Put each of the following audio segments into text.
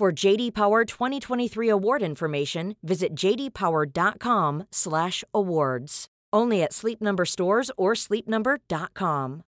For JD Power 2023 award information, visit jdpower.com/awards. Only at Sleep Number stores or sleepnumber.com.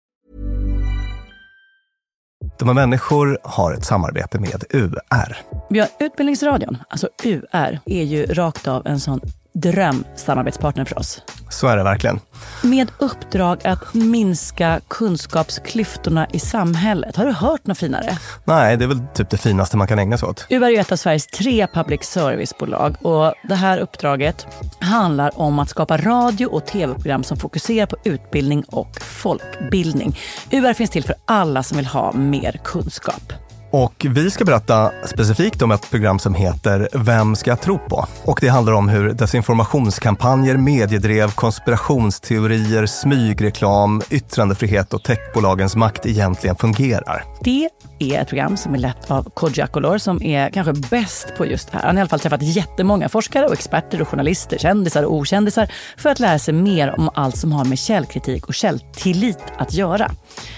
Dumma människor har ett samarbete med UR. Ja, Utbildningsradion, alltså UR, är ju rakt av en sån drömsamarbetspartner för oss. Så är det verkligen. Med uppdrag att minska kunskapsklyftorna i samhället. Har du hört något finare? Nej, det är väl typ det finaste man kan ägna sig åt. UR är ett av Sveriges tre public service-bolag och det här uppdraget handlar om att skapa radio och tv-program som fokuserar på utbildning och folkbildning. UR finns till för alla som vill ha mer kunskap. Och vi ska berätta specifikt om ett program som heter Vem ska jag tro på? Och det handlar om hur desinformationskampanjer, mediedrev, konspirationsteorier, smygreklam, yttrandefrihet och techbolagens makt egentligen fungerar. Det är ett program som är lett av Kodjo Akolor som är kanske bäst på just det här. Han har i alla fall träffat jättemånga forskare och experter och journalister, kändisar och okändisar för att lära sig mer om allt som har med källkritik och källtillit att göra.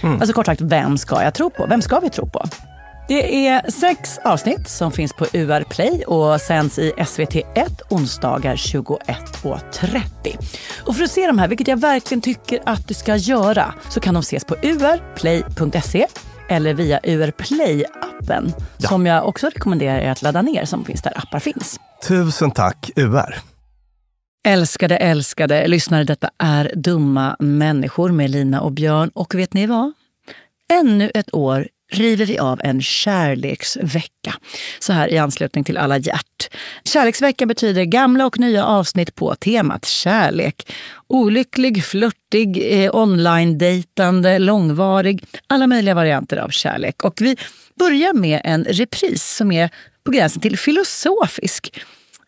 Mm. Alltså kort sagt, vem ska jag tro på? Vem ska vi tro på? Det är sex avsnitt som finns på UR Play och sänds i SVT1 onsdagar 21.30. Och för att se de här, vilket jag verkligen tycker att du ska göra, så kan de ses på urplay.se eller via UR Play-appen ja. som jag också rekommenderar er att ladda ner som finns där appar finns. Tusen tack UR! Älskade, älskade lyssnare, detta är Dumma människor med Lina och Björn. Och vet ni vad? Ännu ett år river vi av en kärleksvecka. Så här i anslutning till alla hjärt. Kärleksvecka betyder gamla och nya avsnitt på temat kärlek. Olycklig, flörtig, eh, online-dejtande, långvarig. Alla möjliga varianter av kärlek. Och vi börjar med en repris som är på gränsen till filosofisk.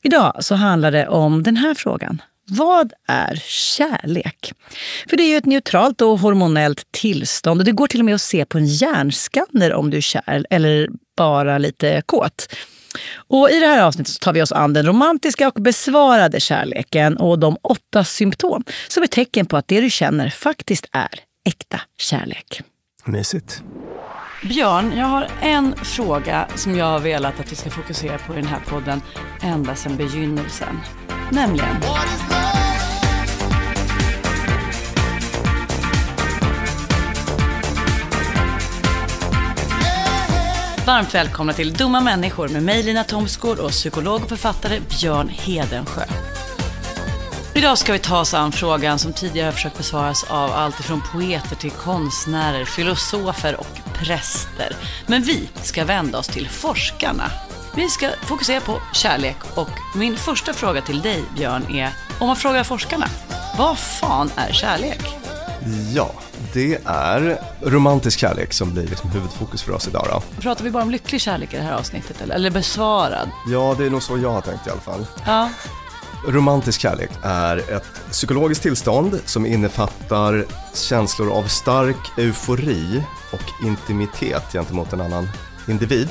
Idag så handlar det om den här frågan. Vad är kärlek? För det är ju ett neutralt och hormonellt tillstånd och det går till och med att se på en hjärnskanner om du är kär eller bara lite kåt. Och I det här avsnittet tar vi oss an den romantiska och besvarade kärleken och de åtta symptom som är tecken på att det du känner faktiskt är äkta kärlek. Mysigt. Björn, jag har en fråga som jag har velat att vi ska fokusera på i den här podden ända sedan begynnelsen. Nämligen... Varmt välkomna till Dumma människor med mig Lina Thomsgård och psykolog och författare Björn Hedensjö. Idag ska vi ta oss an frågan som tidigare har försökt besvaras av allt från poeter till konstnärer, filosofer och präster. Men vi ska vända oss till forskarna. Vi ska fokusera på kärlek och min första fråga till dig Björn är, om man frågar forskarna, vad fan är kärlek? Ja, det är romantisk kärlek som blir liksom huvudfokus för oss idag. Då. Pratar vi bara om lycklig kärlek i det här avsnittet eller, eller besvarad? Ja, det är nog så jag har tänkt i alla fall. Ja. Romantisk kärlek är ett psykologiskt tillstånd som innefattar känslor av stark eufori och intimitet gentemot en annan individ.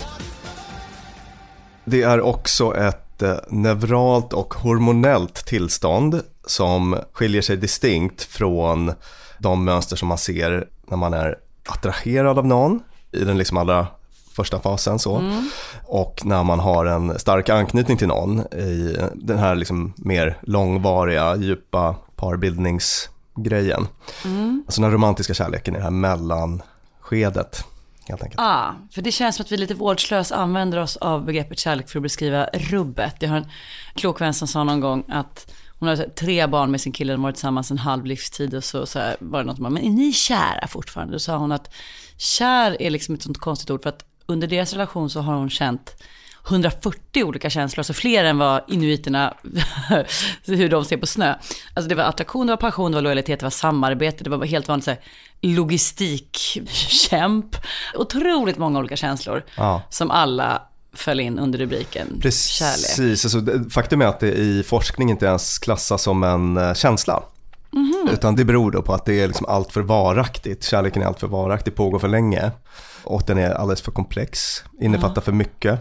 Det är också ett eh, neuralt och hormonellt tillstånd som skiljer sig distinkt från de mönster som man ser när man är attraherad av någon i den liksom allra första fasen så. Mm. Och när man har en stark anknytning till någon i den här liksom mer långvariga, djupa parbildningsgrejen. Mm. Alltså den romantiska kärleken i det här mellanskedet. helt enkelt. Ah, för det känns som att vi lite vårdslöst använder oss av begreppet kärlek för att beskriva rubbet. Jag har en klok vän som sa någon gång att hon har tre barn med sin kille, de har varit tillsammans en halv livstid och så, så här, var det något som men är ni kära fortfarande? Då sa hon att kär är liksom ett sånt konstigt ord för att under deras relation så har hon känt 140 olika känslor, alltså fler än vad inuiterna, hur de ser på snö. Alltså det var attraktion, det var passion, det var lojalitet, det var samarbete, det var helt vanligt så här, logistikkämp. Otroligt många olika känslor Ja. som alla föll in under rubriken kärlek. Precis, alltså, det- faktum är att det i forskning inte ens klassas som en eh, känsla. Mhm. Utan det beror då på att det är liksom allt för varaktigt, kärleken är allt för varaktig, pågår för länge. Och den är alldeles för komplex, innefattar för mycket.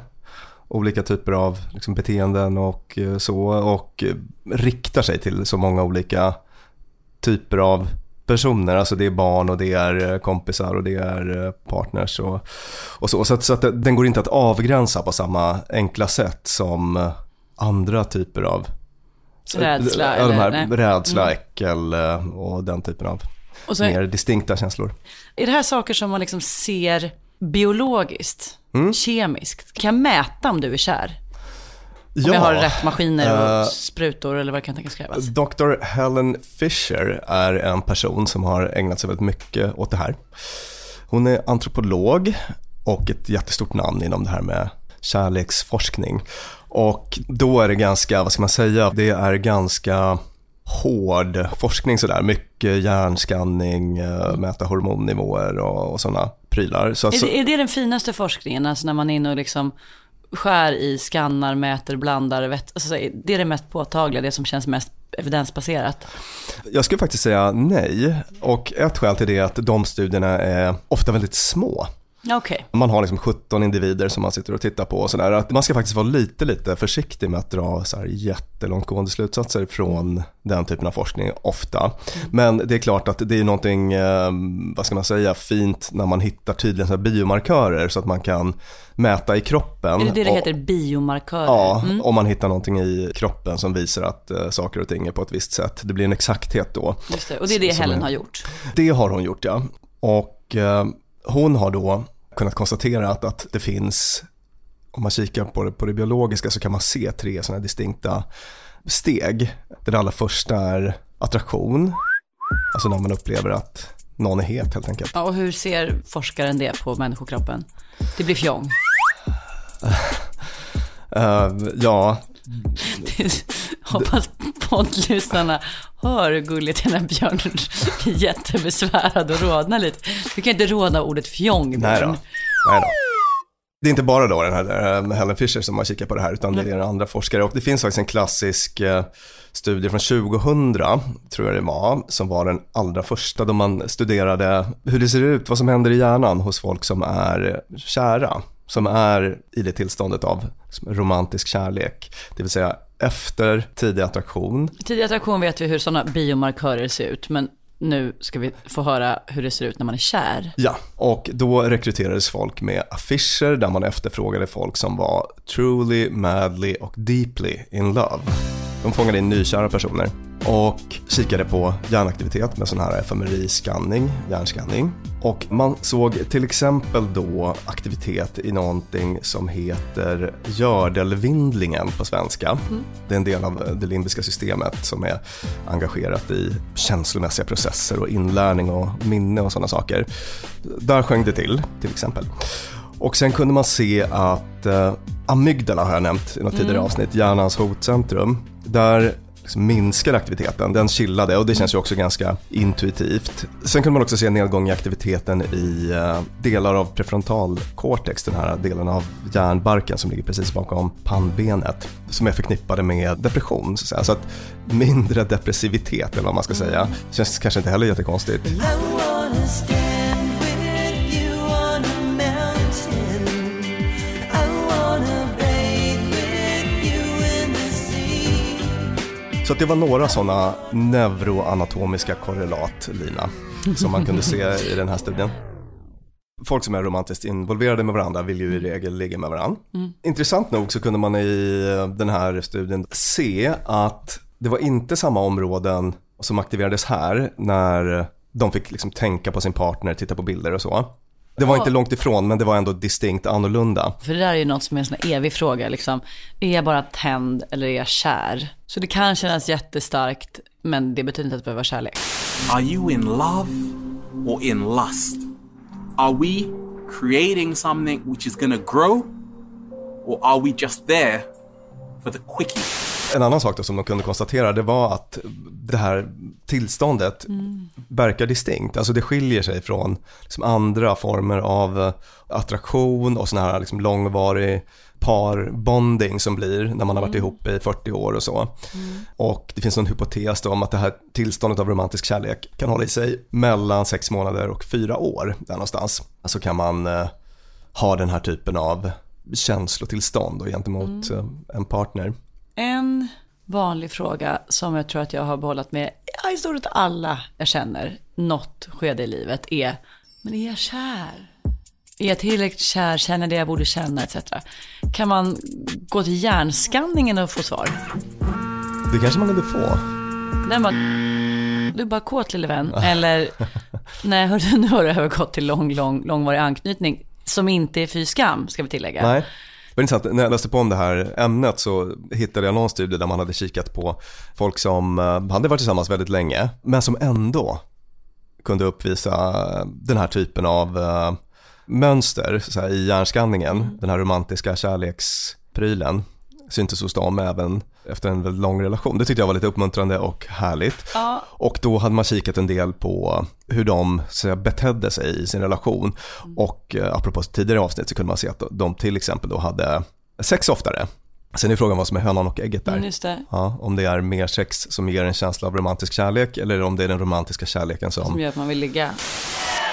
Olika typer av liksom, beteenden och eh, så. Och eh, riktar sig till så många olika typer av personer. Alltså det är barn och det är eh, kompisar och det är partners och, och så. Så, att, så att den går inte att avgränsa på samma enkla sätt som andra typer av Rädsla Ja, de här eller- nej. Mm. rädsla, äckel och den typen av så mer distinkta känslor. är det här saker som man liksom ser biologiskt, Mm. kemiskt. Kan jag mäta om du är kär? Om Ja, jag har rätt maskiner och eh, sprutor eller vad det kan tänkas krävas. Dr. Helen Fisher är en person som har ägnat sig väldigt mycket åt det här. Hon är antropolog och ett jättestort namn inom det här med kärleksforskning. Och då är det ganska, vad ska man säga, det är ganska hård forskning sådär. Mycket hjärnskanning, eh, mäta hormonnivåer och, och sådana prylar. Så, Är, så, det, är det den finaste forskningen? Alltså när man är inne och liksom skär i, skannar, mäter, blandar, vet, alltså det är det mest påtagliga, det som känns mest evidensbaserat. Jag skulle faktiskt säga nej. Och ett skäl till det är att de studierna är ofta väldigt små. Okej. Man har liksom 17 individer som man sitter och tittar på och sådär. Att Man ska faktiskt vara lite, lite försiktig med att dra så här jättelångtgående slutsatser från den typen av forskning ofta. Men det är klart att det är någonting, eh, vad ska man säga, fint när man hittar tydliga så biomarkörer så att man kan mäta i kroppen. Är det det det Och- heter, biomarkörer? Ja, Mm. om man hittar någonting i kroppen som visar att eh, saker och ting är på ett visst sätt. Det blir en exakthet då. Just det. Och det är det Helen har gjort. Det har hon gjort ja. Och eh, hon har då kunnat konstatera att, att det finns, om man kikar på det, på det biologiska så kan man se tre sådana distinkta steg. Det allra första är attraktion, alltså när man upplever att någon är het helt enkelt. Ja, och hur ser forskaren det på människokroppen? Det blir fjong. Eh, ja, Hoppas poddlyssnarna hör hur gulligt den här björnen blir jättebesvärad och rodnar lite. Du kan inte rodna ordet fjong, nej då. Nej då. Det är inte bara då den här Helen Fisher som har kikat på det här, utan det är andra forskare. Och det finns faktiskt en klassisk eh, studie från 2000, tror jag det var, som var den allra första då man studerade hur det ser ut, vad som händer i hjärnan hos folk som är kära, som är i det tillståndet av romantisk kärlek. Det vill säga efter tidig attraktion, Tidig attraktion vet vi hur sådana biomarkörer ser ut, men nu ska vi få höra hur det ser ut när man är kär. Ja, och då rekryterades folk med affischer där man efterfrågade folk som var truly, madly och deeply in love. De fångade in nykära personer och kikade på hjärnaktivitet med sån här fMRI-skanning, hjärnskanning. Och man såg till exempel då aktivitet i någonting som heter gördelvindlingen på svenska. Det är en del av det limbiska systemet som är engagerat i känslomässiga processer och inlärning och minne och sådana saker. Där sjöng det till, till exempel. Och sen kunde man se att eh, amygdala har jag nämnt i något tidigare avsnitt, hjärnans hotcentrum. Där liksom minskade aktiviteten, den chillade och det känns ju också ganska intuitivt. Sen kunde man också se nedgång i aktiviteten i eh, delar av prefrontalcortex, den här delen av hjärnbarken som ligger precis bakom pannbenet, som är förknippade med depression. Så, att säga. så att mindre depressivitet eller vad man ska säga, känns kanske inte heller jättekonstigt. Så att det var några sådana neuroanatomiska korrelat, Lina, som man kunde se i den här studien. Folk som är romantiskt involverade med varandra vill ju i regel ligga med varandra. Intressant nog så kunde man i den här studien se att det var inte samma områden som aktiverades här när de fick liksom tänka på sin partner, titta på bilder och så. Det var inte långt ifrån, men det var ändå distinkt annorlunda. För det där är ju något som är en sån evig fråga. Liksom. Är jag bara tänd eller är jag kär? Så det kan kännas jättestarkt, men det betyder inte att det behöver vara kärlek. Are you in love or in lust? Are we creating something which is to grow or are we just there for the quickie? En annan sak som de kunde konstatera det var att det här tillståndet verkar distinkt. Alltså det skiljer sig från liksom andra former av eh, attraktion och sån här liksom långvarig parbonding som blir när man har varit ihop i 40 år och så. Och det finns en hypotes om att det här tillståndet av romantisk kärlek kan hålla i sig mellan sex månader och fyra år där någonstans. Så kan man eh, ha den här typen av känslotillstånd då, gentemot eh, en partner. En vanlig fråga som jag tror att jag har bollat med ja, i stort sett alla jag känner något skede i livet är, men är jag kär? Är jag tillräckligt kär? Känner det jag borde känna? Etc. Kan man gå till hjärnskanningen och få svar? Det kanske man kunde få. Den bara, du är bara kåt lille vän. Eller, nej hörru, nu har du övergått till lång, lång, långvarig anknytning. Som inte är fy skam, ska vi tillägga. Nej. Var intressant, när jag läste på om det här ämnet så hittade jag någon studie där man hade kikat på folk som eh, hade varit tillsammans väldigt länge, men som ändå kunde uppvisa den här typen av eh, mönster här, i hjärnskanningen, den här romantiska kärleksprylen syntes hos dem även efter en väldigt lång relation. Det tyckte jag var lite uppmuntrande och härligt. Ja. Och då hade man kikat en del på hur de så betedde sig i sin relation. Och eh, apropå tidigare avsnitt så kunde man se att de till exempel då hade sex oftare. Sen är frågan vad som är hönan och ägget där. Mm, just det. Ja, om det är mer sex som ger en känsla av romantisk kärlek eller om det är den romantiska kärleken som... Som gör att man vill ligga.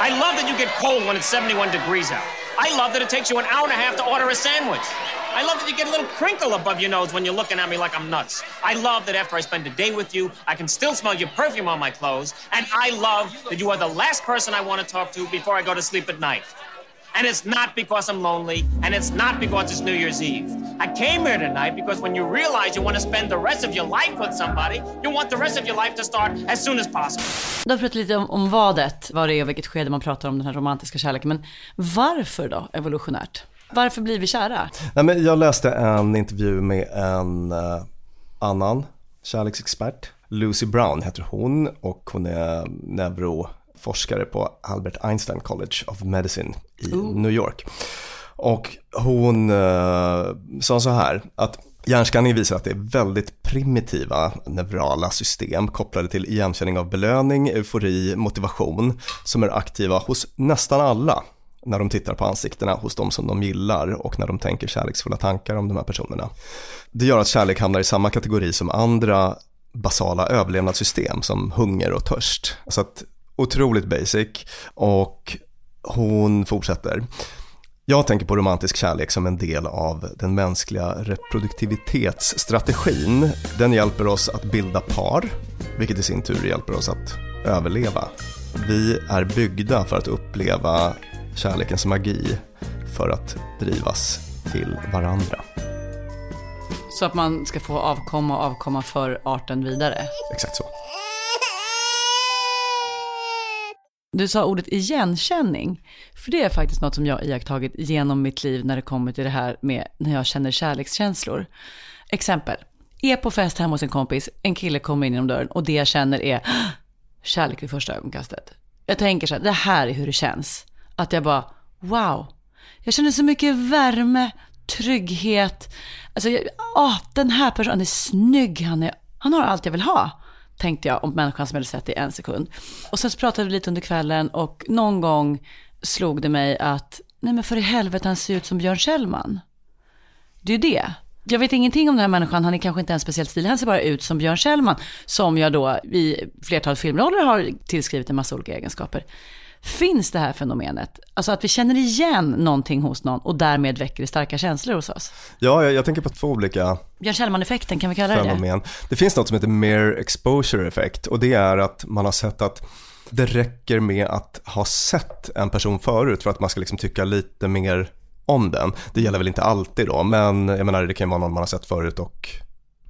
I love that you get cold when it's 71 degrees out. I love that it takes you an hour and a half to order a sandwich. I love that you get a little crinkle above your nose when you're looking at me like I'm nuts. I love that after I spend a day with you, I can still smell your perfume on my clothes. And I love that you are the last person I want to talk to before I go to sleep at night. And it's not because I'm lonely, and it's not because it's New Year's Eve. I came here tonight because when you realize you want to spend the rest of your life with somebody, you want the rest of your life to start as soon as possible. Du har pratat lite om, om vadet, vad det är och vilket skede man pratar om den här romantiska kärleken. Men varför då, evolutionärt? Varför blir vi kära? Nej, men jag läste en intervju med en eh, annan kärleksexpert. Lucy Brown heter hon och hon är neuroforskare på Albert Einstein College of Medicine i New York. Och hon eh, sa så här att hjärnskanning visar att det är väldigt primitiva neurala system kopplade till igenkänning av belöning, eufori, motivation som är aktiva hos nästan alla när de tittar på ansiktena hos de som de gillar och när de tänker kärleksfulla tankar om de här personerna. Det gör att kärlek hamnar i samma kategori som andra basala överlevnadssystem som hunger och törst. Så att otroligt basic och hon fortsätter. Jag tänker på romantisk kärlek som en del av den mänskliga reproduktivitetsstrategin. Den hjälper oss att bilda par, vilket i sin tur hjälper oss att överleva. Vi är byggda för att uppleva kärlekens magi, för att drivas till varandra. Så att man ska få avkomma och avkomma för arten vidare. Exakt så. Du sa ordet igenkänning. För det är faktiskt något som jag iakttagit genom mitt liv när det kommer till det här med när jag känner kärlekskänslor. Exempel. Är på fest hemma hos en kompis, en kille kommer in genom dörren och det jag känner är kärlek vid första ögonkastet. Jag tänker så här, det här är hur det känns. Att jag bara, wow. Jag känner så mycket värme, trygghet. Alltså, jag, åh, den här personen är snygg, han, är, han har allt jag vill ha. Tänkte jag om människan som jag hade sett i en sekund. Och sen så pratade vi lite under kvällen och någon gång slog det mig att, nej men för i helvete han ser ut som Björn Kjellman. Det är ju det. Jag vet ingenting om den här människan, han är kanske inte ens speciellt stilig, han ser bara ut som Björn Kjellman. Som jag då i flertalet filmroller har tillskrivit en massa olika egenskaper. Finns det här fenomenet? Alltså att vi känner igen någonting hos någon och därmed väcker det starka känslor hos oss. Ja, jag, jag tänker på två olika Björn Kjellman-effekten, kan vi kalla det det? fenomen. Det finns något som heter mere exposure effect och det är att man har sett att det räcker med att ha sett en person förut för att man ska liksom tycka lite mer om den. Det gäller väl inte alltid då, men jag menar det kan ju vara någon man har sett förut och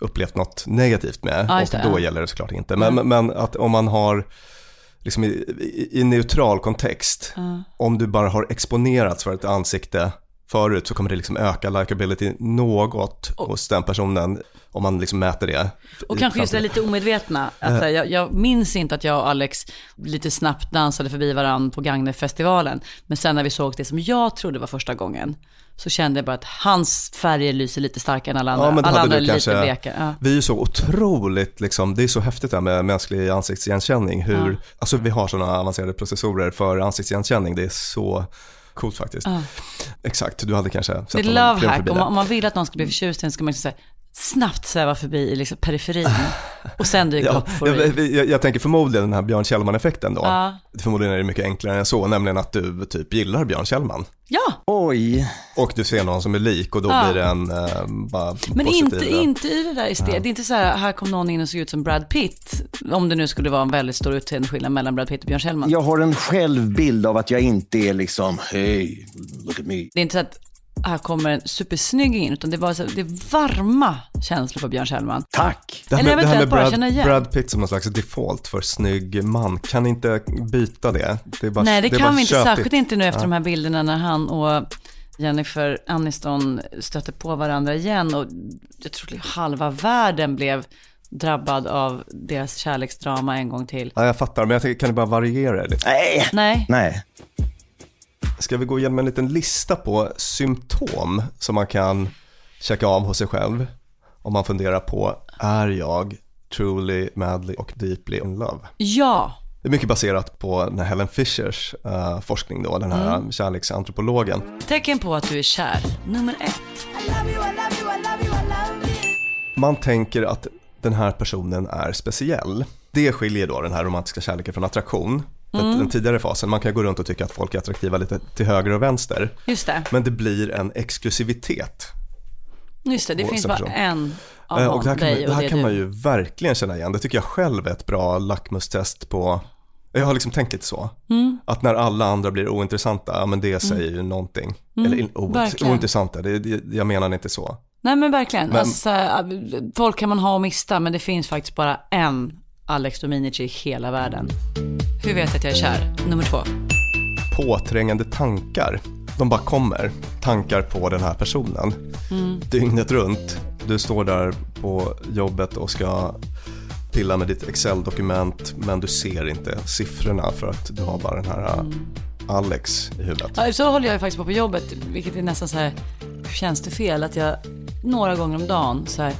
upplevt något negativt med just och det, då gäller det såklart inte. Men, men att om man har liksom i, i, i neutral kontext, om du bara har exponerats för ett ansikte förut så kommer det liksom öka likability något hos den personen om man liksom mäter det. Och kanske just det lite omedvetna. Att, här, jag, jag minns inte att jag och Alex lite snabbt dansade förbi varandra på Gagnefestivalen. Men sen när vi såg det som jag trodde var första gången, så kände jag bara att hans färger lyser lite starkare än alla andra. Ja, men alla andra är du lite kanske, blekare. Ja. vi är ju så otroligt, liksom, det är så häftigt det här med mänsklig ansiktsigenkänning. Hur, Ja. Alltså vi har sådana avancerade processorer för ansiktsigenkänning, det är så coolt faktiskt. Ja. Exakt, du hade kanske sett Det är love hack. Om man, om man vill att någon ska bli förtjust i en ska man säga snabbt sväva förbi i liksom periferin. och sen dyka Ja, upp jag, jag, jag tänker förmodligen den här Björn Kjellman-effekten då. Ja. Förmodligen är det mycket enklare än så, nämligen att du typ gillar Björn Kjellman. Ja, Oj. Och du ser någon som är lik och då Ja. blir det en eh, bara men positiv, inte, inte i det där estet. Det är inte så här, här kom någon in och såg ut som Brad Pitt. Om det nu skulle vara en väldigt stor utseendeskillnad mellan Brad Pitt och Björn Kjellman. Jag har en självbild av att jag inte är liksom, hej, look at me. Det är inte så att här kommer en supersnygg in, utan det är bara så, det är varma känslor för Björn Kjellman. Tack. Det här Eller med, det här med bara Brad. Brad Pitt som någon slags default för snygg man, kan ni inte byta det? det är bara, Nej, det, är kan bara vi inte, köpigt. särskilt inte nu efter de här bilderna när han och Jennifer Aniston stötte på varandra igen och jag tror halva världen blev drabbad av deras kärleksdrama en gång till. Ja, jag fattar, men jag tänker, kan ni bara variera det lite? Nej. Nej, Nej. Ska vi gå igenom en liten lista på symptom som man kan checka av hos sig själv om man funderar på, är jag truly, madly och deeply in love? ja, Det är mycket baserat på den här Helen Fishers eh, forskning då, den här Mm. kärleksantropologen. tecken på att du är kär. Nummer ett. Man tänker att den här personen är speciell. Det skiljer då den här romantiska kärleken från attraktion. Den, Mm. den tidigare fasen, man kan gå runt och tycka att folk är attraktiva lite till höger och vänster. Just det, Men det blir en exklusivitet. just det, det finns bara person. en av Eh, någon, och det här kan, man, det här kan man ju verkligen känna igen. Det tycker jag själv är ett bra lackmustest på, jag har liksom tänkt lite så. Mm. Att när alla andra blir ointressanta, ja men det säger ju någonting. Eller Mm. verkligen. ointressanta, det, det, jag menar inte så. Nej men verkligen, Men- alltså, så här, folk kan man ha och mista men det finns faktiskt bara en Alex Dominici i hela världen. Hur vet jag att jag är kär? Nummer två. Påträngande tankar, de bara kommer. Tankar på den här personen. Mm. Dygnet runt. Du står där på jobbet och ska pilla med ditt Excel-dokument men du ser inte siffrorna för att du har bara den här Mm. Alex i huvudet. Ja, så håller jag ju faktiskt på på jobbet, vilket är nästan så här, känns det fel att jag några gånger om dagen så här,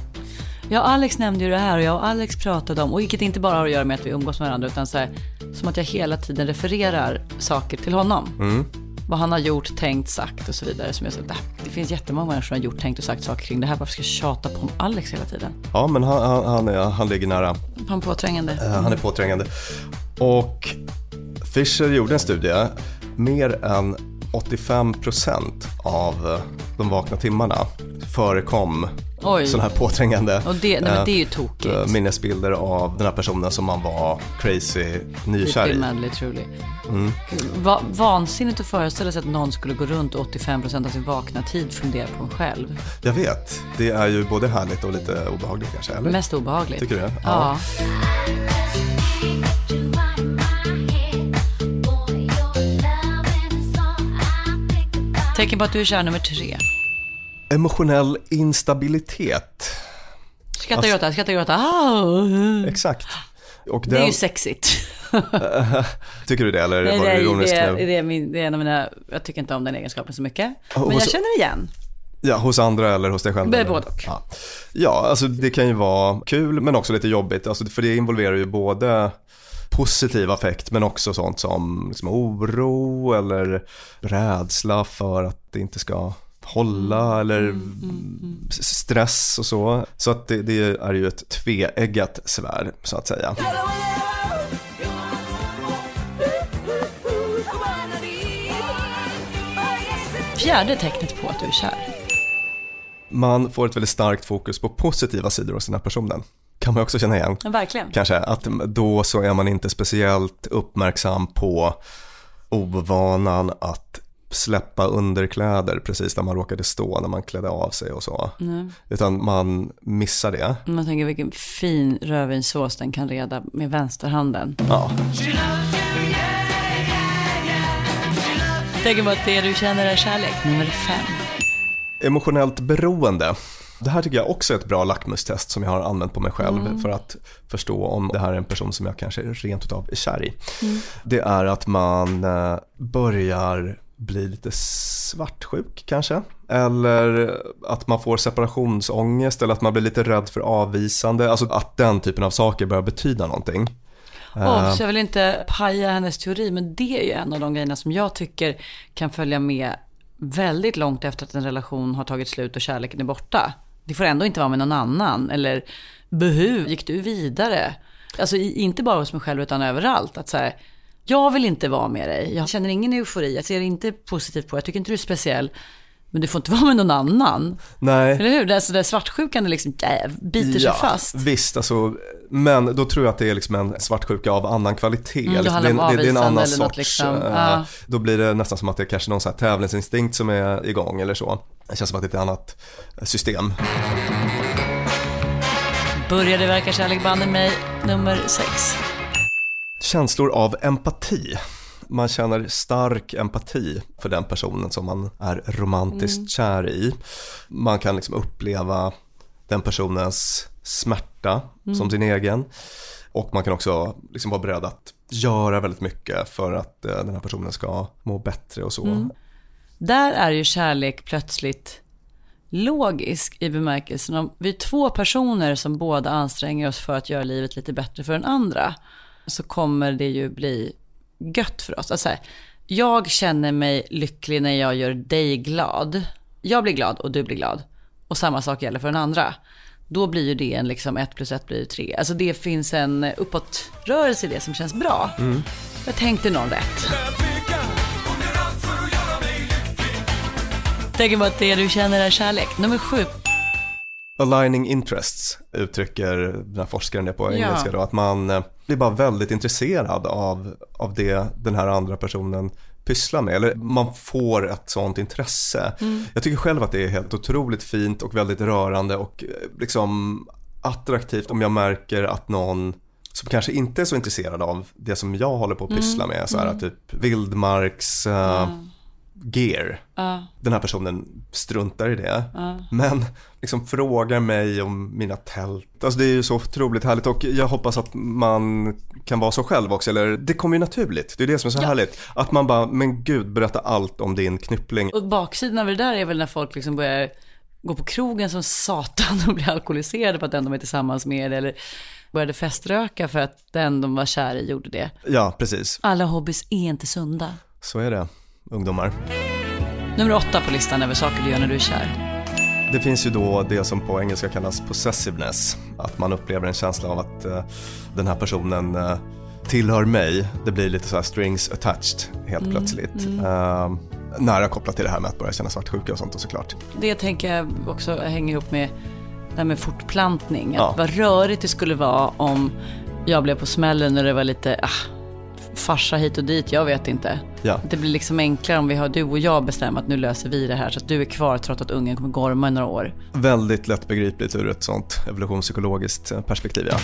ja Alex nämnde ju det här och jag och Alex pratade om, och vilket inte bara har att göra med att vi umgås med varandra, utan så här, som att jag hela tiden refererar saker till honom. Mm. Vad han har gjort, tänkt, sagt och så vidare. Som jag sa, det finns jättemånga människor som har gjort, tänkt och sagt saker kring det här. Varför ska jag tjata på om Alex hela tiden? Ja, men han, han, han, är, han ligger nära. Han påträngande. Eh, Han är påträngande. Och Fisher gjorde en studie. Mer än 85% av de vakna timmarna förekom. Sådana här påträngande Och det, nej, eh, det är ju tokigt. eh, minnesbilder av den här personen som man var crazy nykär i. madly truly. Mm. Va, vansinnigt att föreställa sig att någon skulle gå runt 85% av sin vakna tid fundera på en själv. Jag vet, det är ju både härligt och lite obehagligt kanske, eller? Mest obehagligt. Tycker du det? Ja. Tecken på att du är kär nummer tre. Emotionell instabilitet, Skratta, Alltså- gråta, skratta, gråta. Ah. exakt. Och Det är den, ju sexigt. tycker du det eller Nej, var det, ironiskt det, det, är min, det är en av mina, jag tycker inte om den egenskapen så mycket. Men jag så- känner igen. Ja, hos andra eller hos dig själv? Både och. Ja. ja, alltså det kan ju vara kul men också lite jobbigt, alltså, för det involverar ju både positiv affekt men också sånt som liksom, oro eller rädsla för att det inte ska hålla eller s- stress och så. Så att det, det är ju ett tveeggat svärd så att säga. Fjärde tecknet på att du är kär. Man får ett väldigt starkt fokus på positiva sidor hos den här personen. Kan man också känna igen. Ja, verkligen. Kanske att då så är man inte speciellt uppmärksam på ovanan att släppa underkläder precis där man råkade stå när man klädde av sig och så. Utan man missar det. Man tänker vilken fin rödvinssås den kan reda med vänsterhanden. Ja. Tänker på att det du känner är kärlek, nummer fem. Emotionellt beroende. Det här tycker jag också är ett bra lackmustest som jag har använt på mig själv för att förstå om det här är en person som jag kanske rent utav är kär i. Det är att man eh, börjar bli lite svartsjuk kanske. Eller att man får separationsångest eller att man blir lite rädd för avvisande. Alltså att den typen av saker börjar betyda någonting. Oh, så jag vill inte paja hennes teori, men det är ju en av de grejerna som jag tycker kan följa med väldigt långt efter att en relation har tagit slut och kärleken är borta. Det får ändå inte vara med någon annan. Eller behu, gick du vidare? Alltså inte bara hos mig själv utan överallt. Att så här, jag vill inte vara med dig. Jag känner ingen eufori. Jag ser inte positivt på. Jag tycker inte du är speciell. Men du får inte vara med någon annan. Nej. Eller hur? Det är så där svartsjukan är liksom, äh, biter sig fast. Visst, alltså, men då tror jag att det är liksom en svartsjuka av annan kvalitet. Mm, Liksom, det, är- det, det är en annan sorts, liksom. eh, Ja. då blir det nästan som att det är kanske någon så här tävlingsinstinkt som är igång eller så. Det känns som att det är ett annat system. Började verka kärlek banne mig, nummer sex. Känslor av empati. Man känner stark empati för den personen som man är romantiskt Mm. kär i. Man kan liksom uppleva den personens smärta Mm. som sin egen. Och man kan också liksom vara beredd att göra väldigt mycket för att eh, den här personen ska må bättre och så. Mm. Där är ju kärlek plötsligt logisk i bemärkelsen om vi är två personer som båda anstränger oss för att göra livet lite bättre för den andra. Så kommer det ju bli gött för oss. Alltså, här, jag känner mig lycklig när jag gör dig glad. Jag blir glad och du blir glad. Och samma sak gäller för den andra. Då blir ju det en liksom ett plus ett blir tre. Alltså det finns en uppåtrörelse i det som känns bra. Jag tänkte någon rätt. Tänker på att det du känner är kärlek. Nummer sju. Aligning interests uttrycker den här forskaren det på Ja. engelska då, att man eh, blir bara väldigt intresserad av, av det den här andra personen pysslar med, eller man får ett sånt intresse. Jag tycker själv att det är helt otroligt fint och väldigt rörande och eh, liksom attraktivt om jag märker att någon som kanske inte är så intresserad av det som jag håller på att pyssla med, så här typ vildmarks eh, gear. Den här personen struntar i det. Men liksom frågar mig om mina tält. Alltså det är ju så otroligt härligt och jag hoppas att man kan vara så själv också. Eller det kommer ju naturligt. Det är det som är så härligt. Att man bara, men gud, berätta allt om din knyppling. Och baksidan av det där är väl när folk liksom börjar gå på krogen som satan och blir alkoholiserade på att den de är tillsammans med eller började feströka för att den de var kär i gjorde det. Ja, precis. Alla hobbys är inte sunda. Så är det, ungdomar. Nummer åtta på listan över saker du gör när du är kär. Det finns ju då det som på engelska kallas possessiveness. Att man upplever en känsla av att eh, den här personen eh, tillhör mig. Det blir lite så här strings attached helt plötsligt. Eh, nära kopplat till det här med att börja känna svartsjuka och sånt och såklart. Det tänker jag också hänger ihop med det här med fortplantning. Att Ja. vad rörigt det skulle vara om jag blev på smällen och det var lite, ah, farsa hit och dit, jag vet inte. Ja. Det blir liksom enklare om vi har du och jag bestämmer att nu löser vi det här så att du är kvar trots att ungen kommer gorma i några år. Väldigt lättbegripligt ur ett sånt evolutionspsykologiskt eh, perspektiv. Ja.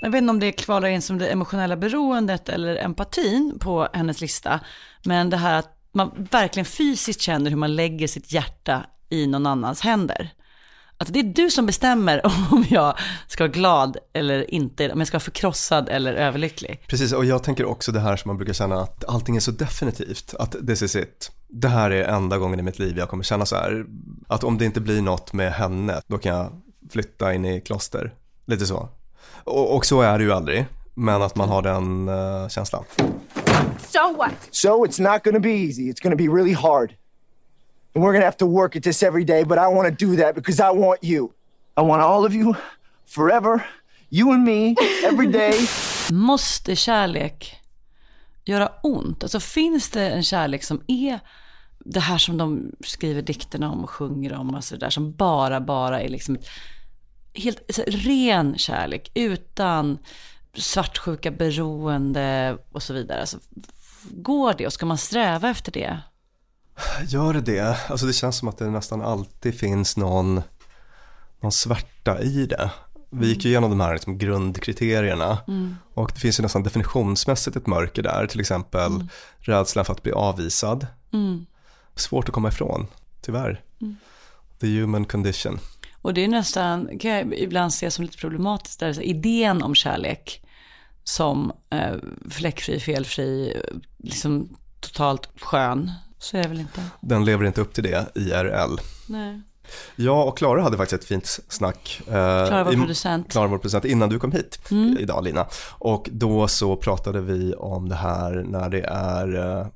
Jag vet inte om det kvalar in som det emotionella beroendet eller empatin på hennes lista. Men det här att man verkligen fysiskt känner hur man lägger sitt hjärta i någon annans händer. Att det är du som bestämmer om jag ska vara glad eller inte, om jag ska vara förkrossad eller överlycklig. Precis, och jag tänker också det här som man brukar känna att allting är så definitivt. Att this is it. Det här är enda gången i mitt liv jag kommer känna så här. Att om det inte blir något med henne, då kan jag flytta in i kloster. Lite så. Och, och så är det ju aldrig. Men att man har den uh, känslan. So what? So it's not gonna be easy. It's gonna be really hard. And we're gonna have to work at this every day, but I wanna do that because I want you. I want all of you forever. You and me, every day. Måste kärlek göra ont? Alltså finns det en kärlek som är det här som de skriver dikterna om och sjunger om, alltså det där som bara, bara är liksom helt alltså, ren kärlek utan svartsjuka, beroende och så vidare. Alltså, går det och ska man sträva efter det? Gör det det? Alltså det känns som att det nästan alltid finns någon, någon svärta i det. Vi gick ju igenom de här liksom grundkriterierna Mm. och det finns ju nästan definitionsmässigt ett mörker där, till exempel rädslan för att bli avvisad. Mm. Svårt att komma ifrån, tyvärr. Mm. The human condition. Och det är nästan, kan jag ibland se som lite problematiskt, där, så idén om kärlek som eh, fläckfri, felfri, liksom totalt skön, så är det väl inte. Den lever inte upp till det, IRL. Nej. Jag och Klara hade faktiskt ett fint snack. eh, Klara, vår producent. Klara, vår producent, innan du kom hit Mm. idag Lina. Och då så pratade vi om det här när det är eh,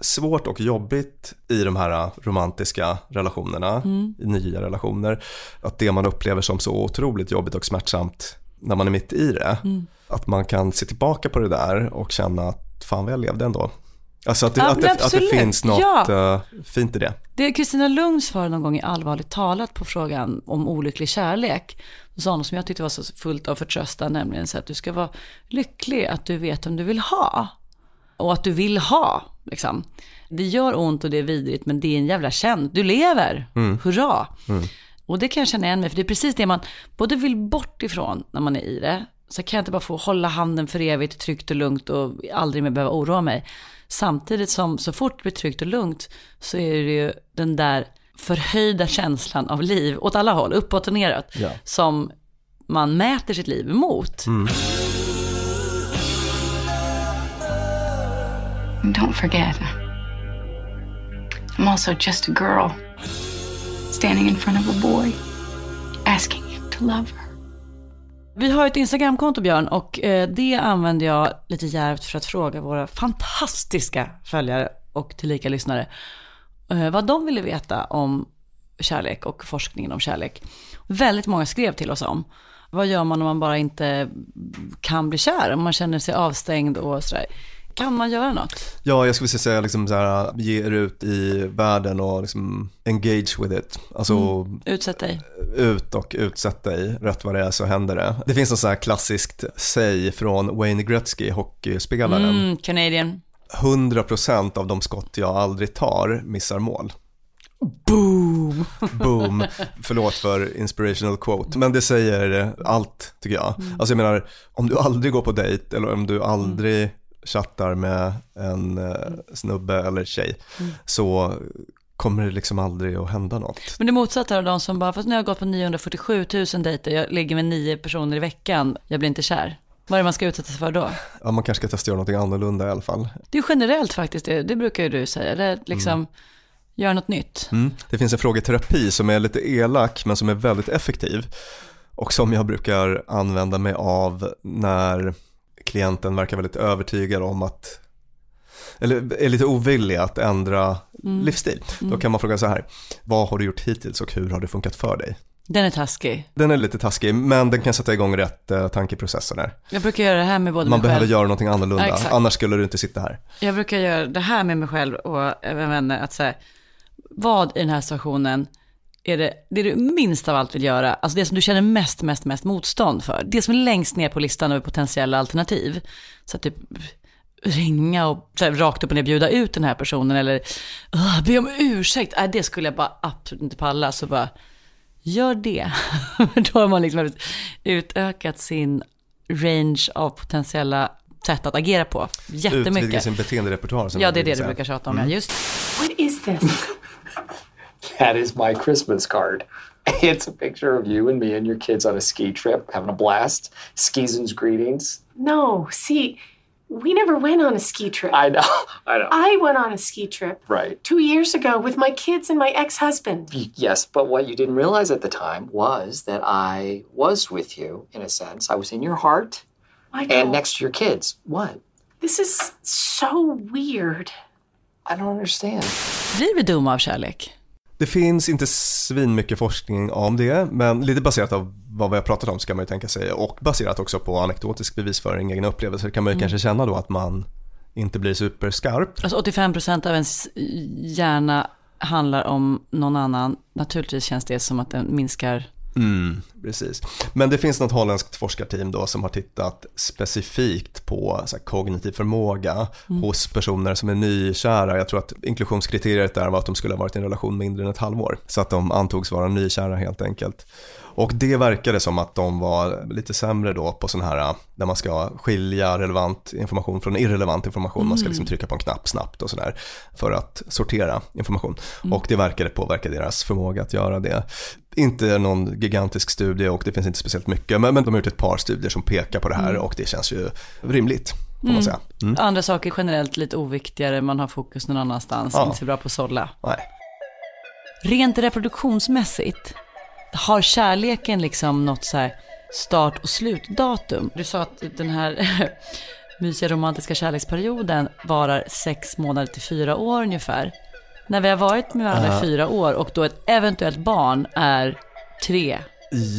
svårt och jobbigt i de här romantiska relationerna, Mm. i nya relationer. Att det man upplever som så otroligt jobbigt och smärtsamt när man är mitt i det, Mm. att man kan se tillbaka på det där och känna att fan vad jag levde ändå. Alltså att det, Ja, att det, att det finns något Ja. eh, fint i det. Det Kristina Lugn svarade någon gång i Allvarligt talat på frågan om olycklig kärlek. Då sa hon något som jag tyckte var så fullt av förtröstan, nämligen så att du ska vara lycklig att du vet om du vill ha. Och att du vill ha, liksom. Det gör ont och det är vidrigt, men det är en jävla känd. Du lever, Mm. hurra. Och det kan jag känna igen mig, för det är precis det man både vill bort ifrån när man är i det. Så kan jag inte bara få hålla handen för evigt, tryggt och lugnt och aldrig mer behöva oroa mig. Samtidigt som så fort det blir tryggt och lugnt så är det ju den där förhöjda känslan av liv åt alla håll, uppåt och neråt, Ja. som man mäter sitt liv emot. And don't forget, I'm also just a girl standing in front of a boy, asking him to love her. Vi har ett Instagramkonto Björn och eh, det använder jag lite djärvt för att fråga våra fantastiska följare och tillika lyssnare eh, vad de ville veta om kärlek och forskningen om kärlek. Väldigt många skrev till oss om vad gör man om man bara inte kan bli kär, om man känner sig avstängd och sådär. Kan man göra något? Ja, jag skulle säga liksom så här, ge er ut i världen och liksom engage with it. Alltså Mm. Utsätt dig. ut och utsätt dig, rätt vad det är så händer det. Det finns något så här klassiskt säg från Wayne Gretzky, hockeyspelaren. Mm, Canadian. 100% av de skott jag aldrig tar missar mål. Boom! Boom. Förlåt för inspirational quote, men det säger allt tycker jag. Alltså jag menar, om du aldrig går på dejt eller om du aldrig chattar med en eh, snubbe eller tjej så kommer det liksom aldrig att hända något. Men det motsatta av de som bara, fast nu har jag gått på 947 000 dejter, jag ligger med nio personer i veckan, jag blir inte kär. Vad är det man ska utsätta sig för då? Ja, man kanske ska testa göra någonting annorlunda i alla fall. Det är generellt faktiskt, det, det brukar ju du säga. Det är liksom, gör något nytt. Mm. Det finns en frågeterapi som är lite elak men som är väldigt effektiv och som jag brukar använda mig av när klienten verkar väldigt övertygad om att eller är lite ovillig att ändra Mm. livsstil. Då Mm. kan man fråga så här, vad har du gjort hittills och hur har det funkat för dig? Den är taskig. Den är lite taskig men den kan sätta igång rätt eh, tankeprocesser där. Jag brukar göra det här med både Man mig behöver själv. göra någonting annorlunda, Ja, annars skulle du inte sitta här. Jag brukar göra det här med mig själv och även vänner, att säga, vad i den här situationen är det, det du minst av allt vill göra, alltså det som du känner mest, mest, mest motstånd för. Det som är längst ner på listan över potentiella alternativ. Så att typ ringa och så här, rakt upp och ner bjuda ut den här personen eller "Åh, be om ursäkt. Nej, det skulle jag bara absolut inte palla. Så bara, gör det. Då har man liksom utökat sin range av potentiella sätt att agera på. Utvidga Jättemycket. sin beteenderepertoar. Ja, det är det du brukar tjata om, Mm. ja. Just What is this? That is my Christmas card. It's a picture of you and me and your kids on a ski trip, having a blast. Season's greetings. No, see, we never went on a ski trip. I know, I know. I went on a ski trip Right. two years ago with my kids and my ex husband. Yes, but what you didn't realize at the time was that I was with you, in a sense. I was in your heart Michael, and next to your kids. What? this is so weird. I don't understand. Blir vi dumma av kärlek? Det finns inte svin mycket forskning om det, men lite baserat av vad vi har pratat om ska man ju tänka sig och baserat också på anekdotisk bevisföring, egna upplevelser kan man ju Mm. kanske känna då att man inte blir superskarp. Alltså 85% av ens hjärna handlar om någon annan. Naturligtvis känns det som att den minskar Mm. Precis. Men det finns något holländskt forskarteam då som har tittat specifikt på så här, kognitiv förmåga Mm. hos personer som är nykära. Jag tror att inklusionskriteriet där var att de skulle ha varit i en relation mindre än ett halvår. Så att de antogs vara nykära helt enkelt. Och det verkade som att de var lite sämre då på sån här, där man ska skilja relevant information från irrelevant information. Man ska Mm. liksom trycka på en knapp snabbt och sådär för att sortera information. Mm. Och det verkade påverka deras förmåga att göra det. Inte någon gigantisk studie och det finns inte speciellt mycket, men, men de har gjort ett par studier som pekar på det här Mm. och det känns ju rimligt, får man Mm. säga. Mm. Andra saker generellt lite oviktigare, man har fokus någon annanstans, Ja. inte så bra på att sålla. Nej. Rent reproduktionsmässigt, har kärleken liksom något så här start och slutdatum? Du sa att den här mysiga romantiska kärleksperioden varar sex månader till fyra år ungefär. När vi har varit med varandra i fyra år och då ett eventuellt barn är tre.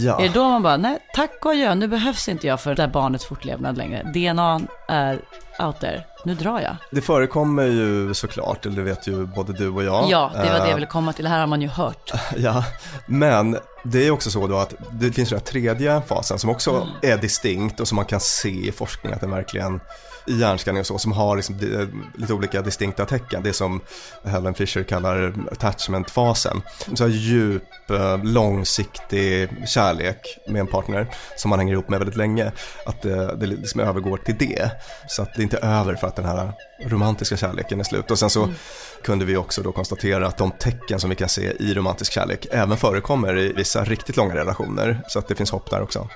Ja. Är det då man bara, nej tack och adjö, nu behövs inte jag för det här barnets fortlevnad längre. DNA är out there, nu drar jag. Det förekommer ju såklart, eller det vet ju både du och jag. Ja, det var det Eh, jag ville komma till, det här har man ju hört. Ja, men det är också så då att det finns den här tredje fasen som också är distinkt och som man kan se i forskning att den verkligen i hjärnskanning och så, som har liksom di- lite olika distinkta tecken. Det som Helen Fisher kallar attachmentfasen. Så här djup, eh, långsiktig kärlek med en partner som man hänger ihop med väldigt länge. Att det, det liksom övergår till det. Så att det inte är över för att den här romantiska kärleken är slut. Och sen så kunde vi också då konstatera att de tecken som vi kan se i romantisk kärlek även förekommer i vissa riktigt långa relationer. Så att det finns hopp där också.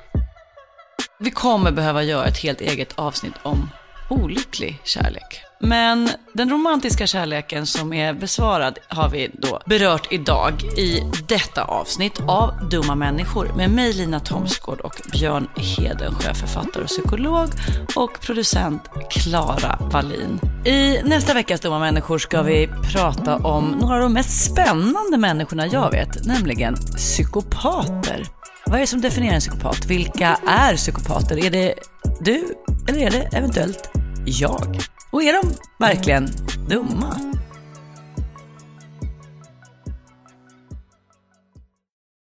Vi kommer behöva göra ett helt eget avsnitt om olycklig kärlek. Men den romantiska kärleken som är besvarad har vi då berört idag i detta avsnitt av Dumma människor med mig Lina Thomsgård och Björn Hedensjö, författare och psykolog och producent Klara Wallin. I nästa veckas Dumma människor ska vi prata om några av de mest spännande människorna jag vet, nämligen psykopater. Vad är det som definierar en psykopat? Vilka är psykopater? Är det du eller är det eventuellt jag? Och är de verkligen dumma?